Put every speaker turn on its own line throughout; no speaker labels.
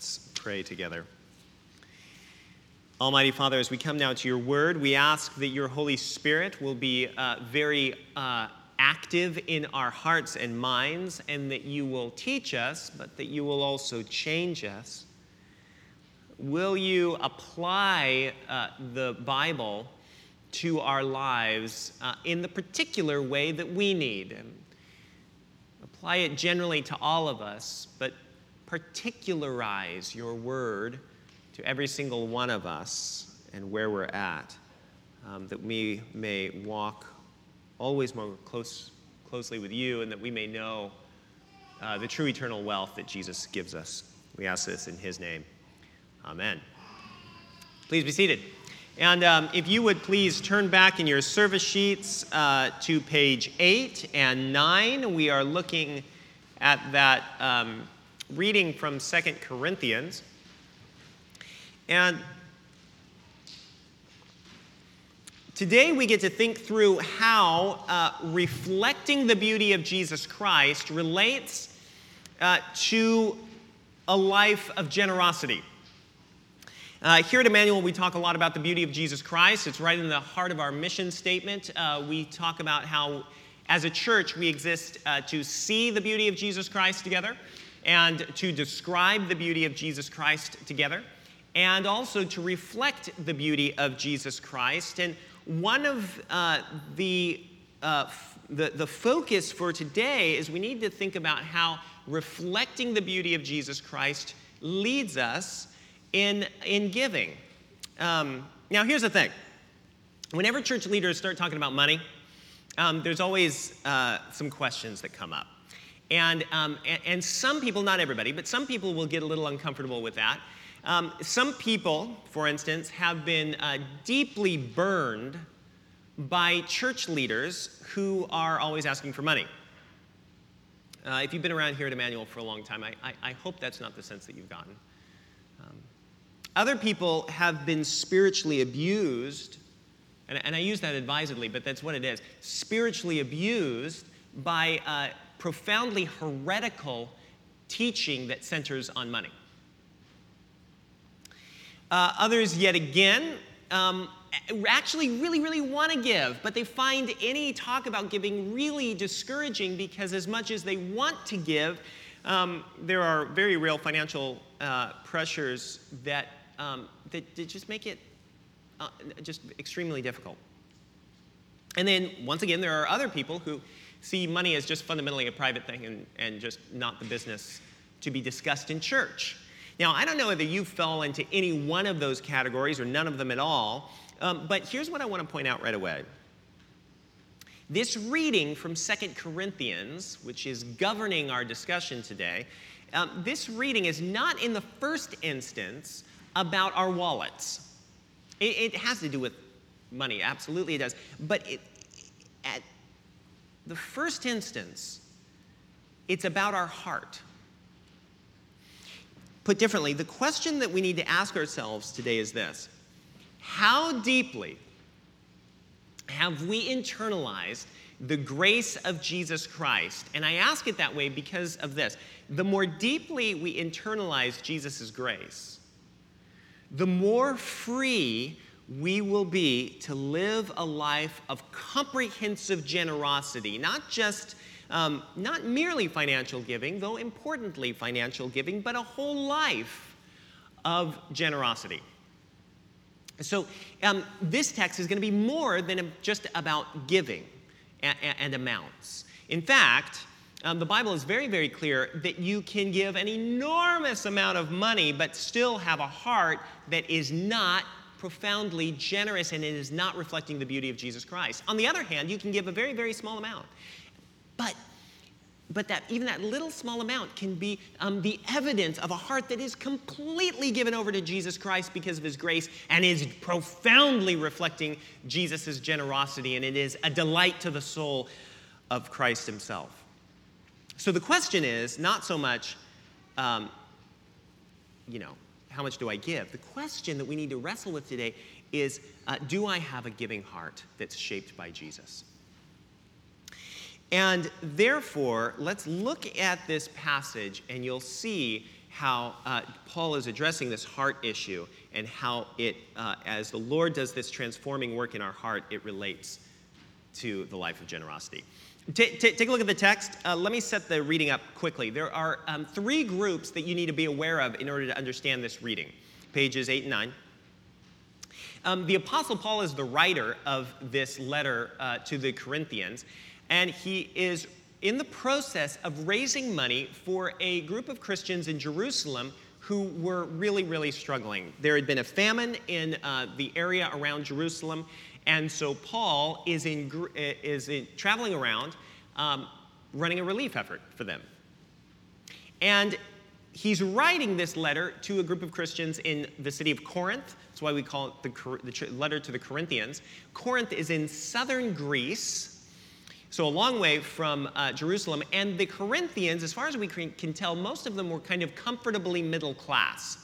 Let's pray together. Almighty Father, as we come now to your word, we ask that your Holy Spirit will be uh, very uh, active in our hearts and minds, and that you will teach us, but that you will also change us. Will you apply uh, the Bible to our lives uh, in the particular way that we need? And apply it generally to all of us, but particularize your word to every single one of us and where we're at, um, that we may walk always more close, closely with you and that we may know uh, the true eternal wealth that Jesus gives us. We ask this in his name. Amen. Please be seated. And um, if you would please turn back in your service sheets uh, to page 8 and 9, we are looking at that um, reading from Second Corinthians. And today we get to think through how uh, reflecting the beauty of Jesus Christ relates uh, to a life of generosity. Uh, here at Emmanuel, we talk a lot about the beauty of Jesus Christ. It's right in the heart of our mission statement. Uh, we talk about how, as a church, we exist uh, to see the beauty of Jesus Christ together and to describe the beauty of Jesus Christ together, and also to reflect the beauty of Jesus Christ. And one of uh, the, uh, f- the, the focus for today is we need to think about how reflecting the beauty of Jesus Christ leads us in, in giving. Um, now, here's the thing whenever church leaders start talking about money, um, there's always uh, some questions that come up. And, um, and, and, some people, not everybody, but some people will get a little uncomfortable with that. Um, some people, for instance, have been uh, deeply burned by church leaders who are always asking for money. Uh, if you've been around here at Emmanuel for a long time, I, I, I hope that's not the sense that you've gotten. Other people have been spiritually abused, and, and I use that advisedly, but that's what it is spiritually abused by uh, profoundly heretical teaching that centers on money. Uh, others, yet again, um, actually really, really want to give, but they find any talk about giving really discouraging because, as much as they want to give, um, there are very real financial uh, pressures that um, that, that, just make it uh, just extremely difficult. And then, once again, there are other people who see money as just fundamentally a private thing and, and just not the business to be discussed in church. Now, I don't know whether you fell into any one of those categories or none of them at all, um, but here's what I want to point out right away. This reading from Second Corinthians, which is governing our discussion today, um, this reading is not in the first instance about our wallets. It, it has to do with money, absolutely it does. But it, at the first instance, it's about our heart. Put differently, the question that we need to ask ourselves today is this How deeply have we internalized the grace of Jesus Christ? And I ask it that way because of this. The more deeply we internalize Jesus' grace, the more free we will be to live a life of comprehensive generosity, not just um, not merely financial giving, though importantly financial giving, but a whole life of generosity. So, um, this text is going to be more than just about giving and, and amounts. In fact, um, the Bible is very, very clear that you can give an enormous amount of money but still have a heart that is not profoundly generous and it is not reflecting the beauty of Jesus Christ. On the other hand, you can give a very, very small amount. But but that even that little small amount can be um, the evidence of a heart that is completely given over to Jesus Christ because of his grace and is profoundly reflecting Jesus' generosity, and it is a delight to the soul of Christ himself. So the question is not so much, um, you know, how much do I give? The question that we need to wrestle with today is uh, do I have a giving heart that's shaped by Jesus? And therefore, let's look at this passage and you'll see how uh, Paul is addressing this heart issue and how it, uh, as the Lord does this transforming work in our heart, it relates to the life of generosity. T- t- take a look at the text. Uh, let me set the reading up quickly. There are um, three groups that you need to be aware of in order to understand this reading pages 8 and 9. Um, the Apostle Paul is the writer of this letter uh, to the Corinthians, and he is in the process of raising money for a group of Christians in Jerusalem who were really, really struggling. There had been a famine in uh, the area around Jerusalem, and so Paul is, in, is in, traveling around um, running a relief effort for them. And he's writing this letter to a group of Christians in the city of Corinth. That's why we call it the, the letter to the Corinthians. Corinth is in southern Greece. So, a long way from uh, Jerusalem. And the Corinthians, as far as we can tell, most of them were kind of comfortably middle class.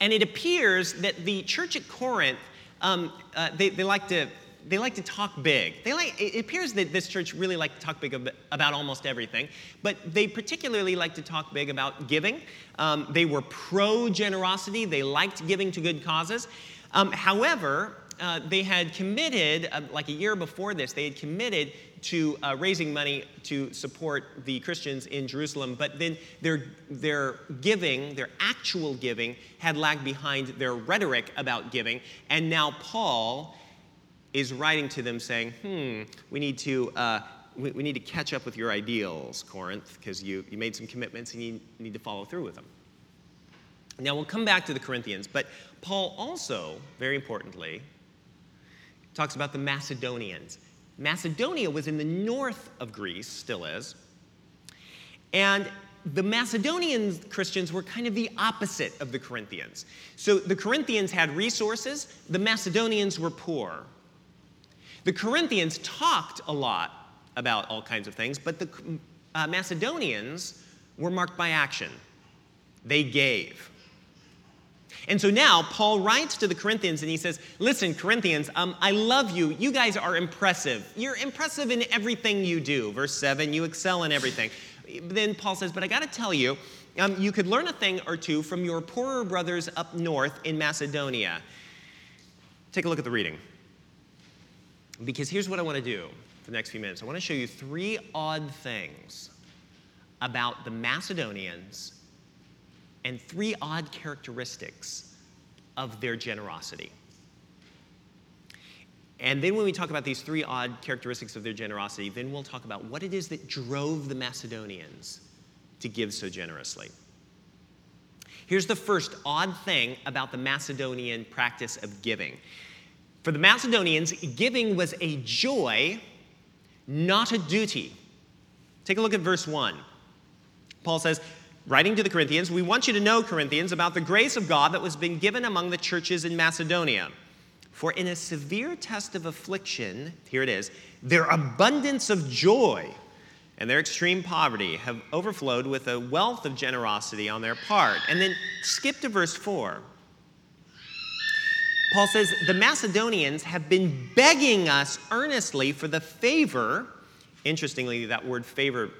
And it appears that the church at Corinth, um, uh, they, they like to they like to talk big. They like, it appears that this church really liked to talk big about almost everything, but they particularly like to talk big about giving. Um, they were pro generosity, they liked giving to good causes. Um, however, uh, they had committed, uh, like a year before this, they had committed to uh, raising money to support the Christians in Jerusalem, but then their, their giving, their actual giving, had lagged behind their rhetoric about giving. And now Paul is writing to them saying, hmm, we need to, uh, we, we, need to catch up with your ideals, Corinth, because you, you made some commitments and you need to follow through with them. Now, we'll come back to the Corinthians, but Paul also, very importantly, talks about the Macedonians. Macedonia was in the north of Greece, still is. And the Macedonian Christians were kind of the opposite of the Corinthians. So the Corinthians had resources, the Macedonians were poor. The Corinthians talked a lot about all kinds of things, but the uh, Macedonians were marked by action. They gave. And so now Paul writes to the Corinthians and he says, Listen, Corinthians, um, I love you. You guys are impressive. You're impressive in everything you do. Verse 7, you excel in everything. Then Paul says, But I got to tell you, um, you could learn a thing or two from your poorer brothers up north in Macedonia. Take a look at the reading. Because here's what I want to do for the next few minutes I want to show you three odd things about the Macedonians and three odd characteristics of their generosity. And then when we talk about these three odd characteristics of their generosity, then we'll talk about what it is that drove the Macedonians to give so generously. Here's the first odd thing about the Macedonian practice of giving for the Macedonians, giving was a joy, not a duty. Take a look at verse 1. Paul says, writing to the Corinthians, We want you to know, Corinthians, about the grace of God that was been given among the churches in Macedonia. For in a severe test of affliction, here it is, their abundance of joy and their extreme poverty have overflowed with a wealth of generosity on their part. And then skip to verse 4. Paul says, the Macedonians have been begging us earnestly for the favor. Interestingly, that word favor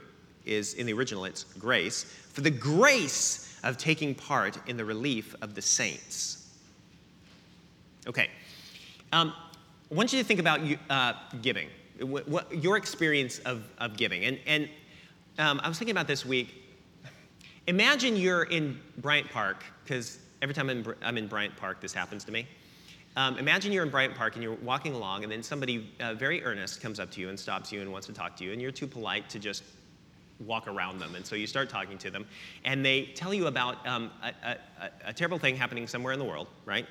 is in the original, it's grace, for the grace of taking part in the relief of the saints. Okay. Um, I want you to think about uh, giving, what, what, your experience of, of giving. And, and um, I was thinking about this week. Imagine you're in Bryant Park, because every time I'm in, I'm in Bryant Park, this happens to me. Um, imagine you're in Bryant Park and you're walking along, and then somebody uh, very earnest comes up to you and stops you and wants to talk to you, and you're too polite to just walk around them. And so you start talking to them, and they tell you about um, a, a, a, terrible thing happening somewhere in the world, right?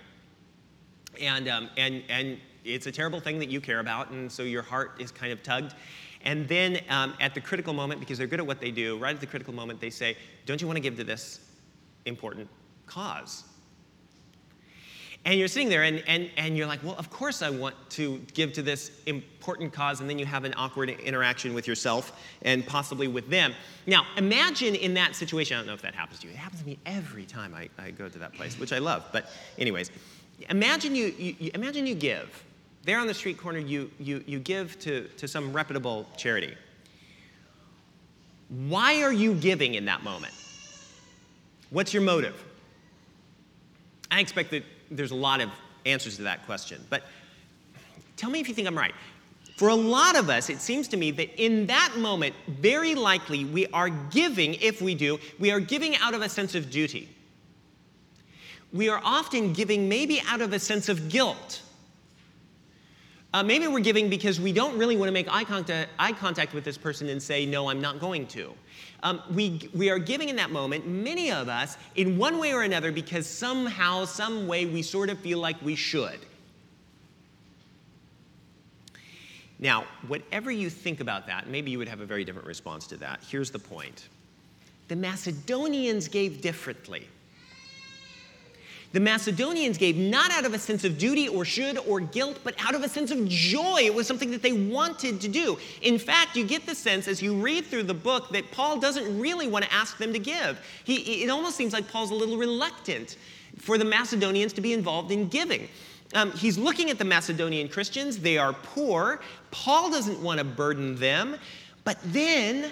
And, um, and, and it's a terrible thing that you care about, and so your heart is kind of tugged. And then um, at the critical moment, because they're good at what they do, right at the critical moment, they say, Don't you want to give to this important cause? And you're sitting there and, and, and you're like, well, of course I want to give to this important cause. And then you have an awkward interaction with yourself and possibly with them. Now, imagine in that situation, I don't know if that happens to you. It happens to me every time I, I go to that place, which I love. But, anyways, imagine you, you, imagine you give. There on the street corner, you, you, you give to, to some reputable charity. Why are you giving in that moment? What's your motive? I expect that there's a lot of answers to that question, but tell me if you think I'm right. For a lot of us, it seems to me that in that moment, very likely we are giving, if we do, we are giving out of a sense of duty. We are often giving maybe out of a sense of guilt. Uh, maybe we're giving because we don't really want to make eye contact, eye contact with this person and say, No, I'm not going to. Um, we, we are giving in that moment, many of us, in one way or another, because somehow, some way, we sort of feel like we should. Now, whatever you think about that, maybe you would have a very different response to that. Here's the point the Macedonians gave differently. The Macedonians gave not out of a sense of duty or should or guilt, but out of a sense of joy. It was something that they wanted to do. In fact, you get the sense as you read through the book that Paul doesn't really want to ask them to give. He, it almost seems like Paul's a little reluctant for the Macedonians to be involved in giving. Um, he's looking at the Macedonian Christians. They are poor. Paul doesn't want to burden them. But then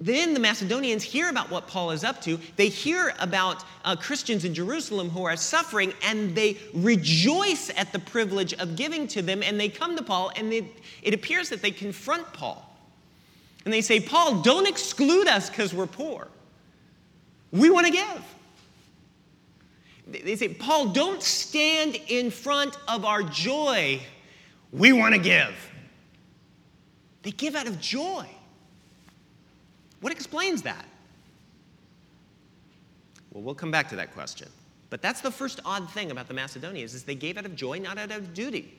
then the Macedonians hear about what Paul is up to. They hear about uh, Christians in Jerusalem who are suffering, and they rejoice at the privilege of giving to them. And they come to Paul, and they, it appears that they confront Paul. And they say, Paul, don't exclude us because we're poor. We want to give. They say, Paul, don't stand in front of our joy. We want to give. They give out of joy. What explains that? Well, we'll come back to that question. But that's the first odd thing about the Macedonians is they gave out of joy, not out of duty.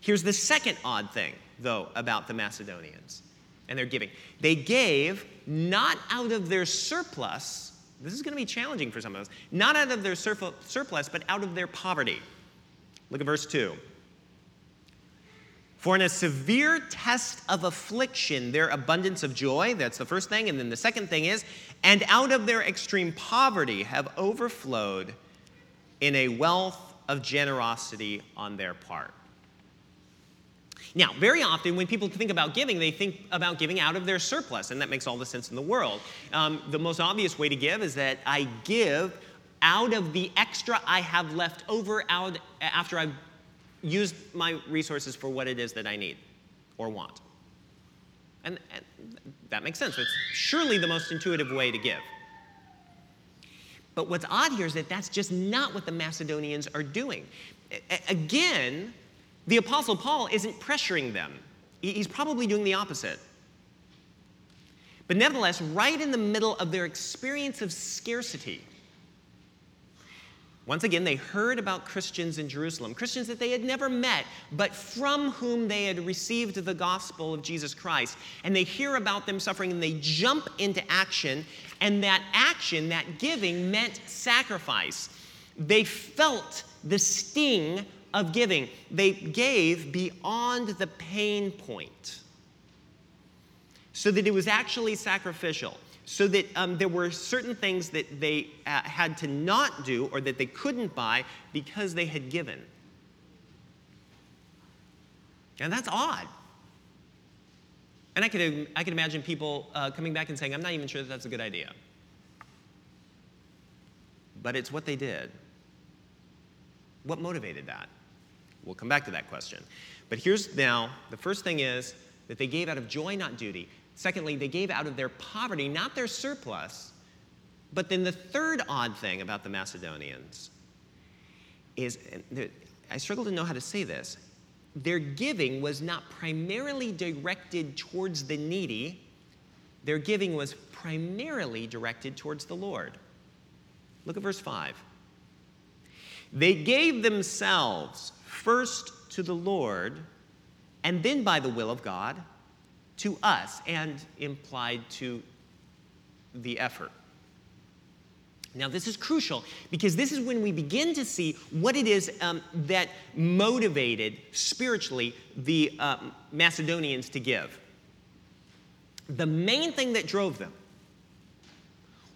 Here's the second odd thing, though, about the Macedonians and their giving. They gave not out of their surplus. This is going to be challenging for some of us. Not out of their surplus, but out of their poverty. Look at verse 2. For in a severe test of affliction, their abundance of joy, that's the first thing. And then the second thing is, and out of their extreme poverty have overflowed in a wealth of generosity on their part. Now, very often when people think about giving, they think about giving out of their surplus, and that makes all the sense in the world. Um, the most obvious way to give is that I give out of the extra I have left over out after I've use my resources for what it is that I need or want. And, and that makes sense. It's surely the most intuitive way to give. But what's odd here is that that's just not what the Macedonians are doing. A- again, the Apostle Paul isn't pressuring them, he's probably doing the opposite. But nevertheless, right in the middle of their experience of scarcity, once again, they heard about Christians in Jerusalem, Christians that they had never met, but from whom they had received the gospel of Jesus Christ. And they hear about them suffering and they jump into action. And that action, that giving, meant sacrifice. They felt the sting of giving, they gave beyond the pain point so that it was actually sacrificial so that um, there were certain things that they uh, had to not do or that they couldn't buy because they had given. And that's odd. And I could, I could imagine people uh, coming back and saying, I'm not even sure that that's a good idea. But it's what they did. What motivated that? We'll come back to that question. But here's now the first thing is that they gave out of joy, not duty. Secondly, they gave out of their poverty, not their surplus. But then the third odd thing about the Macedonians is I struggle to know how to say this. Their giving was not primarily directed towards the needy, their giving was primarily directed towards the Lord. Look at verse 5. They gave themselves first to the Lord, and then by the will of God to us and implied to the effort. Now, this is crucial because this is when we begin to see what it is um, that motivated spiritually the uh, Macedonians to give. The main thing that drove them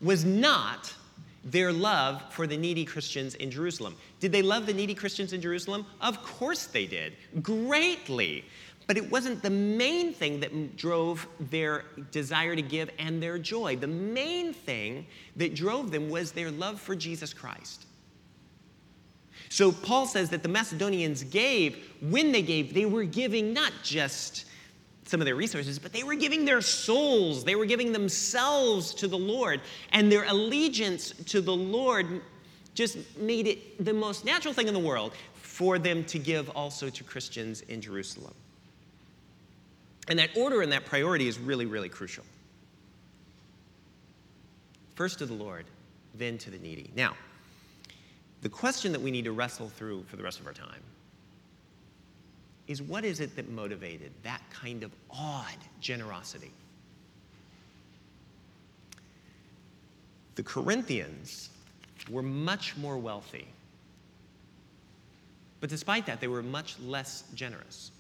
was not their love for the needy Christians in Jerusalem. Did they love the needy Christians in Jerusalem? Of course they did, greatly. But it wasn't the main thing that drove their desire to give and their joy. The main thing that drove them was their love for Jesus Christ. So Paul says that the Macedonians gave, when they gave, they were giving not just some of their resources, but they were giving their souls, they were giving themselves to the Lord. And their allegiance to the Lord just made it the most natural thing in the world for them to give also to Christians in Jerusalem. And that order and that priority is really, really crucial. First to the Lord, then to the needy. Now, the question that we need to wrestle through for the rest of our time is what is it that motivated that kind of odd generosity? The Corinthians were much more wealthy. But despite that, they were much less generous.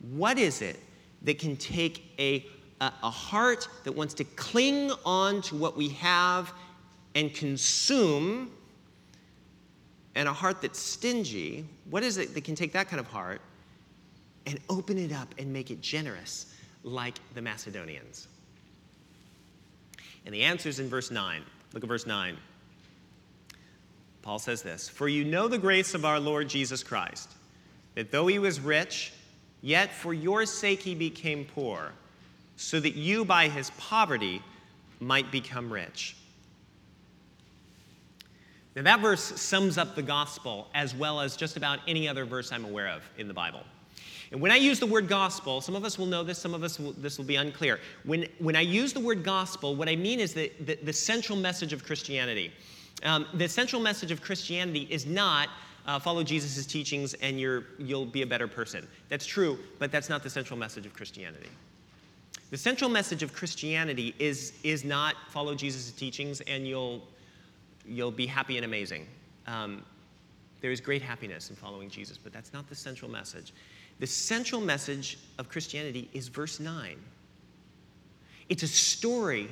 What is it that can take a, a, a heart that wants to cling on to what we have and consume, and a heart that's stingy, what is it that can take that kind of heart and open it up and make it generous like the Macedonians? And the answer is in verse 9. Look at verse 9. Paul says this For you know the grace of our Lord Jesus Christ, that though he was rich, yet for your sake he became poor, so that you by his poverty might become rich. Now, that verse sums up the gospel as well as just about any other verse I'm aware of in the Bible. And when I use the word gospel, some of us will know this, some of us will, this will be unclear. When, when I use the word gospel, what I mean is the, the, the central message of Christianity. Um, the central message of Christianity is not uh, follow Jesus' teachings and you're, you'll be a better person. That's true, but that's not the central message of Christianity. The central message of Christianity is, is not follow Jesus' teachings and you'll you'll be happy and amazing. Um, there is great happiness in following Jesus, but that's not the central message. The central message of Christianity is verse 9. It's a story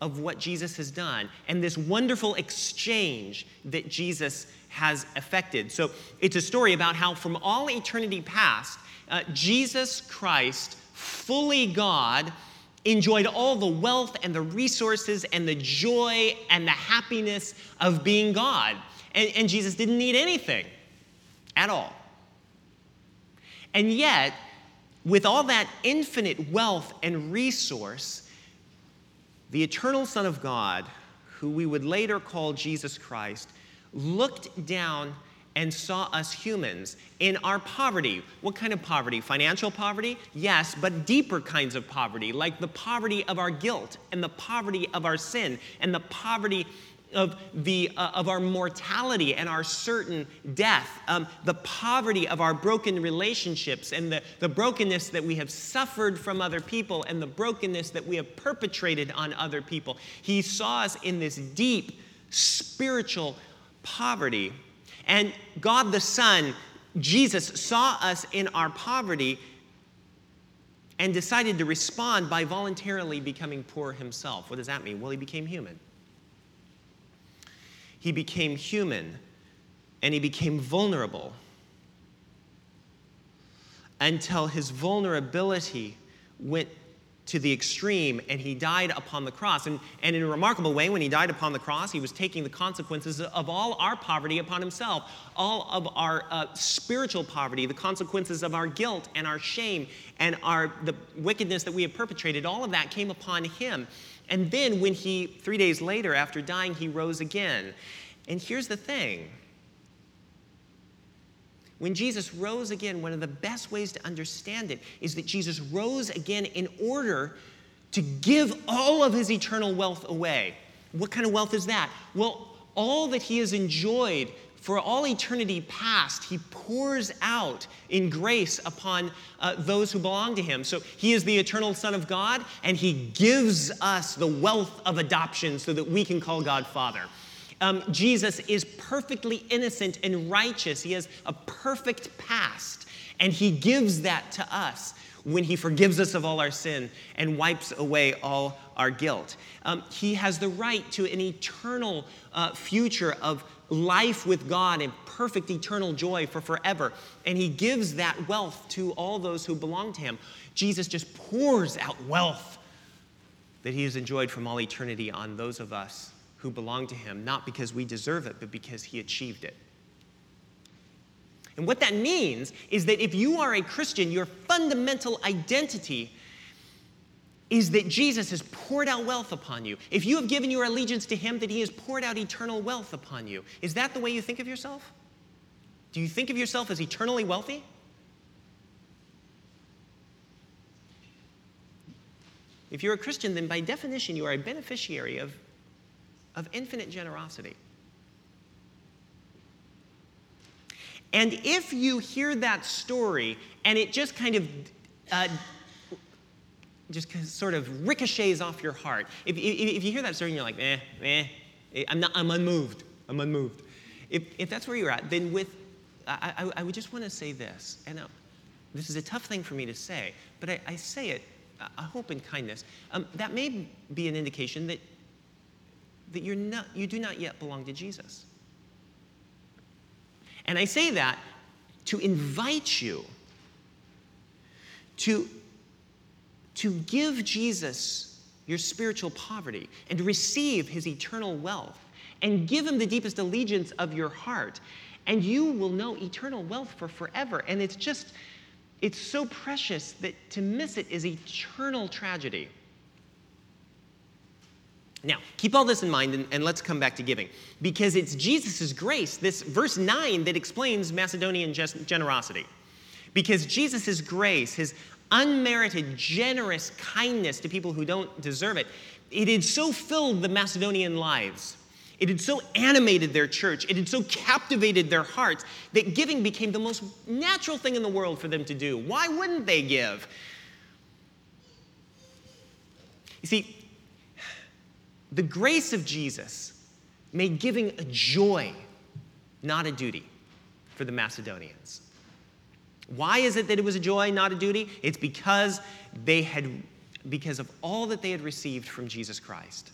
of what Jesus has done and this wonderful exchange that Jesus has affected. So it's a story about how, from all eternity past, uh, Jesus Christ, fully God, enjoyed all the wealth and the resources and the joy and the happiness of being God. And, and Jesus didn't need anything at all. And yet, with all that infinite wealth and resource, the eternal Son of God, who we would later call Jesus Christ, looked down and saw us humans in our poverty. What kind of poverty? Financial poverty? Yes, but deeper kinds of poverty, like the poverty of our guilt and the poverty of our sin and the poverty of, the, uh, of our mortality and our certain death, um, the poverty of our broken relationships and the, the brokenness that we have suffered from other people and the brokenness that we have perpetrated on other people. He saw us in this deep spiritual poverty and God the Son, Jesus, saw us in our poverty and decided to respond by voluntarily becoming poor himself. What does that mean? Well, he became human. He became human and he became vulnerable until his vulnerability went to the extreme and he died upon the cross. And, and in a remarkable way, when he died upon the cross, he was taking the consequences of all our poverty upon himself, all of our uh, spiritual poverty, the consequences of our guilt and our shame and our, the wickedness that we have perpetrated, all of that came upon him. And then when he, three days later, after dying, he rose again. And here's the thing when Jesus rose again, one of the best ways to understand it is that Jesus rose again in order to give all of his eternal wealth away. What kind of wealth is that? Well, all that he has enjoyed for all eternity past, he pours out in grace upon uh, those who belong to him. So he is the eternal Son of God, and he gives us the wealth of adoption so that we can call God Father. Um, Jesus is perfectly innocent and righteous. He has a perfect past, and He gives that to us when He forgives us of all our sin and wipes away all our guilt. Um, he has the right to an eternal uh, future of life with God and perfect eternal joy for forever. And he gives that wealth to all those who belong to him. Jesus just pours out wealth that he has enjoyed from all eternity on those of us who belong to him, not because we deserve it, but because he achieved it. And what that means is that if you are a Christian, your fundamental identity is that Jesus has poured out wealth upon you. If you have given your allegiance to him, that he has poured out eternal wealth upon you. Is that the way you think of yourself? Do you think of yourself as eternally wealthy? If you're a Christian, then by definition, you are a beneficiary of, of infinite generosity. And if you hear that story and it just kind of uh, just sort of ricochets off your heart, if, if, you hear that story and you're like, eh, eh, eh, I'm, not, I'm unmoved, I'm unmoved. If, if that's where you're at, then with, I, I, I would just want to say this, and uh, this is a tough thing for me to say, but I, I say it, I hope in kindness. Um, that may be an indication that, that you're not, you do not yet belong to Jesus. And I say that to invite you to, to give Jesus your spiritual poverty and receive his eternal wealth and give him the deepest allegiance of your heart. And you will know eternal wealth for forever. And it's just, it's so precious that to miss it is eternal tragedy. Now, keep all this in mind and, and let's come back to giving. Because it's Jesus' grace, this verse 9, that explains Macedonian generosity. Because Jesus' grace, his unmerited, generous kindness to people who don't deserve it, it had so filled the Macedonian lives. It had so animated their church, it had so captivated their hearts that giving became the most natural thing in the world for them to do. Why wouldn't they give? You see, the grace of Jesus made giving a joy, not a duty, for the Macedonians. Why is it that it was a joy, not a duty? It's because they had because of all that they had received from Jesus Christ.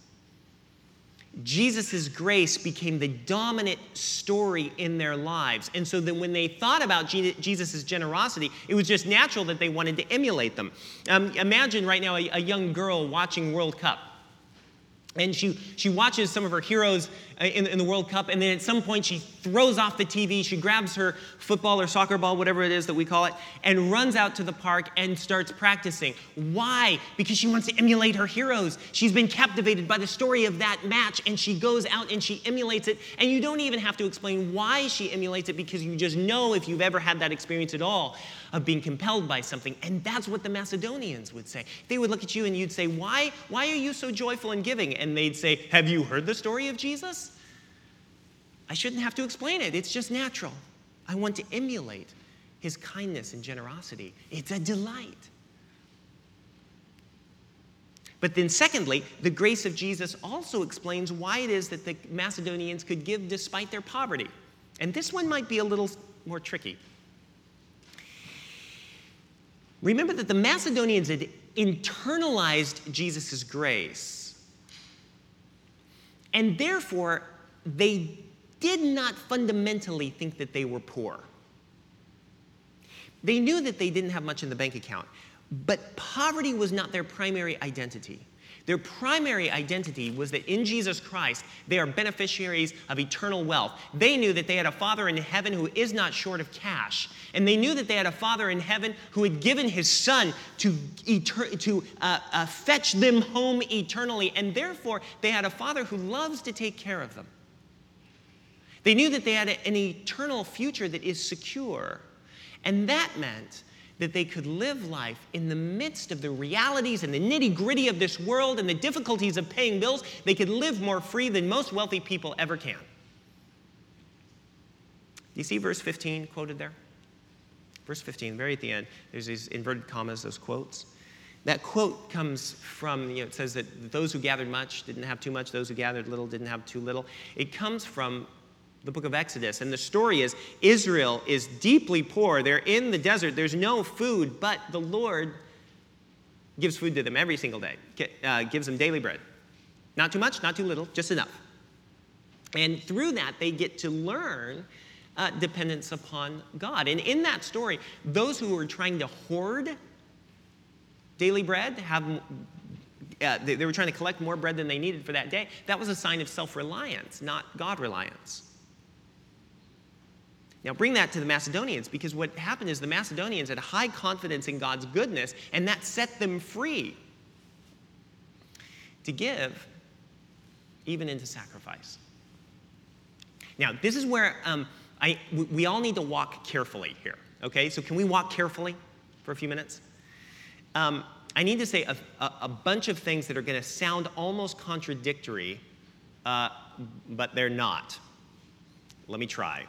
Jesus' grace became the dominant story in their lives. And so then when they thought about Jesus' generosity, it was just natural that they wanted to emulate them. Um, imagine right now a, a young girl watching World Cup and she, she watches some of her heroes Uh, in, in, the World Cup, and then at some point she throws off the TV, she grabs her football or soccer ball, whatever it is that we call it, and runs out to the park and starts practicing. Why? Because she wants to emulate her heroes. She's been captivated by the story of that match, and she goes out and she emulates it, and you don't even have to explain why she emulates it because you just know if you've ever had that experience at all of being compelled by something. And that's what the Macedonians would say. They would look at you and you'd say, Why, why are you so joyful in giving? And they'd say, Have you heard the story of Jesus? I shouldn't have to explain it. It's just natural. I want to emulate his kindness and generosity. It's a delight. But then, secondly, the grace of Jesus also explains why it is that the Macedonians could give despite their poverty. And this one might be a little more tricky. Remember that the Macedonians had internalized Jesus' grace, and therefore they did not fundamentally think that they were poor. They knew that they didn't have much in the bank account, but poverty was not their primary identity. Their primary identity was that in Jesus Christ, they are beneficiaries of eternal wealth. They knew that they had a Father in heaven who is not short of cash. And they knew that they had a Father in heaven who had given his Son to, eter- to uh, uh, fetch them home eternally. And therefore, they had a Father who loves to take care of them. They knew that they had an eternal future that is secure. And that meant that they could live life in the midst of the realities and the nitty gritty of this world and the difficulties of paying bills. They could live more free than most wealthy people ever can. Do you see verse 15 quoted there? Verse 15, very at the end, there's these inverted commas, those quotes. That quote comes from, you know, it says that those who gathered much didn't have too much, those who gathered little didn't have too little. It comes from the book of Exodus. And the story is Israel is deeply poor. They're in the desert. There's no food, but the Lord gives food to them every single day, uh, gives them daily bread. Not too much, not too little, just enough. And through that, they get to learn uh, dependence upon God. And in that story, those who were trying to hoard daily bread, have, uh, they, they were trying to collect more bread than they needed for that day, that was a sign of self reliance, not God reliance. Now, bring that to the Macedonians because what happened is the Macedonians had high confidence in God's goodness, and that set them free to give even into sacrifice. Now, this is where um, I, we all need to walk carefully here, okay? So, can we walk carefully for a few minutes? Um, I need to say a, a, a, bunch of things that are going to sound almost contradictory, uh, but they're not. Let me try.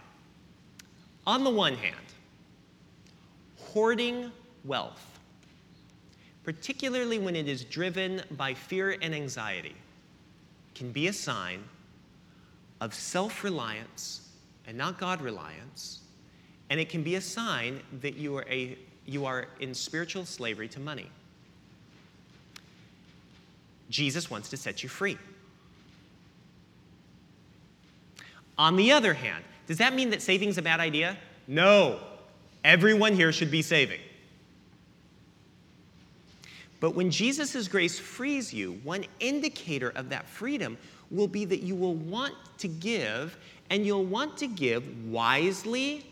On the one hand, hoarding wealth, particularly when it is driven by fear and anxiety, can be a sign of self reliance and not God reliance, and it can be a sign that you are, a, you are in spiritual slavery to money. Jesus wants to set you free. On the other hand, does that mean that saving is a bad idea? No. Everyone here should be saving. But when Jesus' grace frees you, one indicator of that freedom will be that you will want to give, and you'll want to give wisely,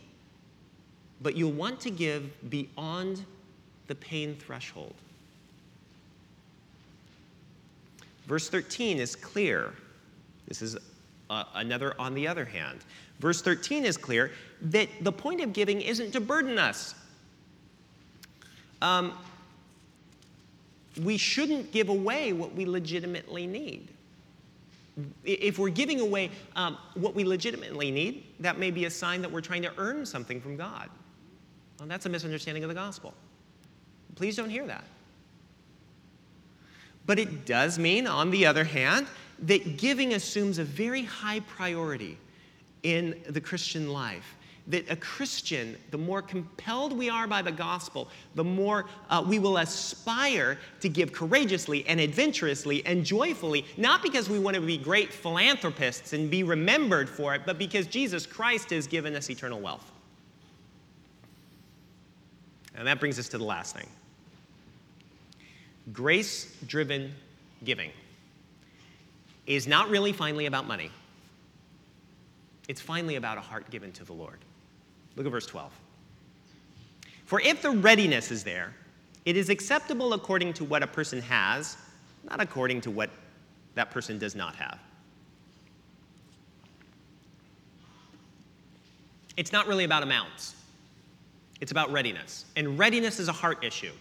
but you'll want to give beyond the pain threshold. Verse 13 is clear. This is uh, another on the other hand. Verse 13 is clear that the point of giving isn't to burden us. Um, we shouldn't give away what we legitimately need. If we're giving away um, what we legitimately need, that may be a sign that we're trying to earn something from God. Well, that's a misunderstanding of the gospel. Please don't hear that. But it does mean, on the other hand, that giving assumes a very high priority in the Christian life. That a Christian, the more compelled we are by the gospel, the more uh, we will aspire to give courageously and adventurously and joyfully, not because we want to be great philanthropists and be remembered for it, but because Jesus Christ has given us eternal wealth. And that brings us to the last thing grace driven giving is not really finally about money. It's finally about a heart given to the Lord. Look at verse 12. For if the readiness is there, it is acceptable according to what a person has, not according to what that person does not have. It's not really about amounts, it's about readiness. And readiness is a heart issue.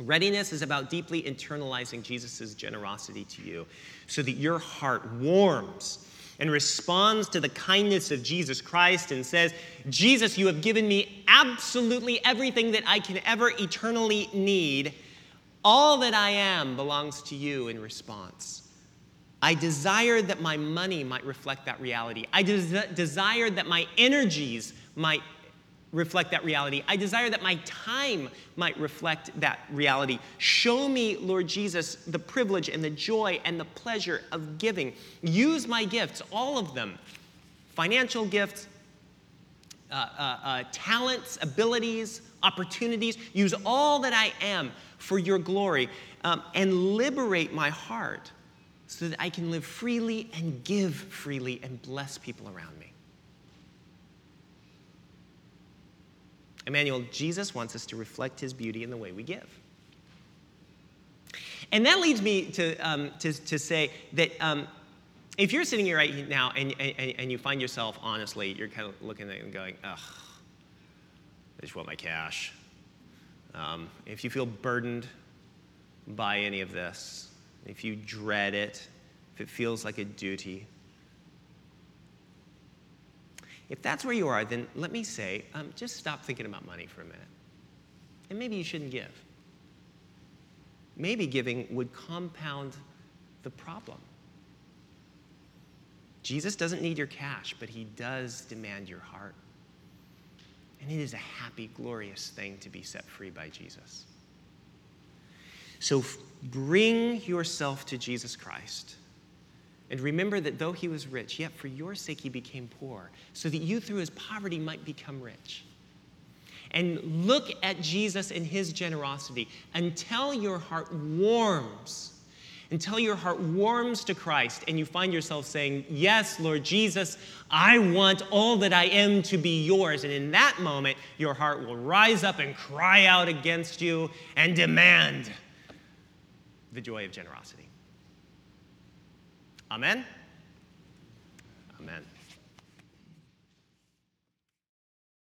Readiness is about deeply internalizing Jesus' generosity to you so that your heart warms and responds to the kindness of Jesus Christ and says, Jesus, you have given me absolutely everything that I can ever eternally need. All that I am belongs to you in response. I desire that my money might reflect that reality. I des- desire that my energies might reflect that reality. I desire that my time might reflect that reality. Show me, Lord Jesus, the privilege and the joy and the pleasure of giving. Use my gifts, all of them financial gifts, uh, uh, uh, talents, abilities, opportunities. Use all that I am for your glory um, and liberate my heart so that I can live freely and give freely and bless people around me. Emmanuel, Jesus wants us to reflect his beauty in the way we give. And that leads me to, um, to, to say that um, if you're sitting here right now and, and, and you find yourself, honestly, you're kind of looking at it and going, ugh, I just want my cash. Um, if you feel burdened by any of this, if you dread it, if it feels like a duty, if that's where you are, then let me say, um, just stop thinking about money for a minute. And maybe you shouldn't give. Maybe giving would compound the problem. Jesus doesn't need your cash, but he does demand your heart. And it is a happy, glorious thing to be set free by Jesus. So bring yourself to Jesus Christ And remember that though he was rich, yet for your sake he became poor, so that you through his poverty might become rich. And look at Jesus and his generosity until your heart warms, until your heart warms to Christ and you find yourself saying, Yes, Lord Jesus, I want all that I am to be yours. And in that moment, your heart will rise up and cry out against you and demand the joy of generosity. Amen? Amen.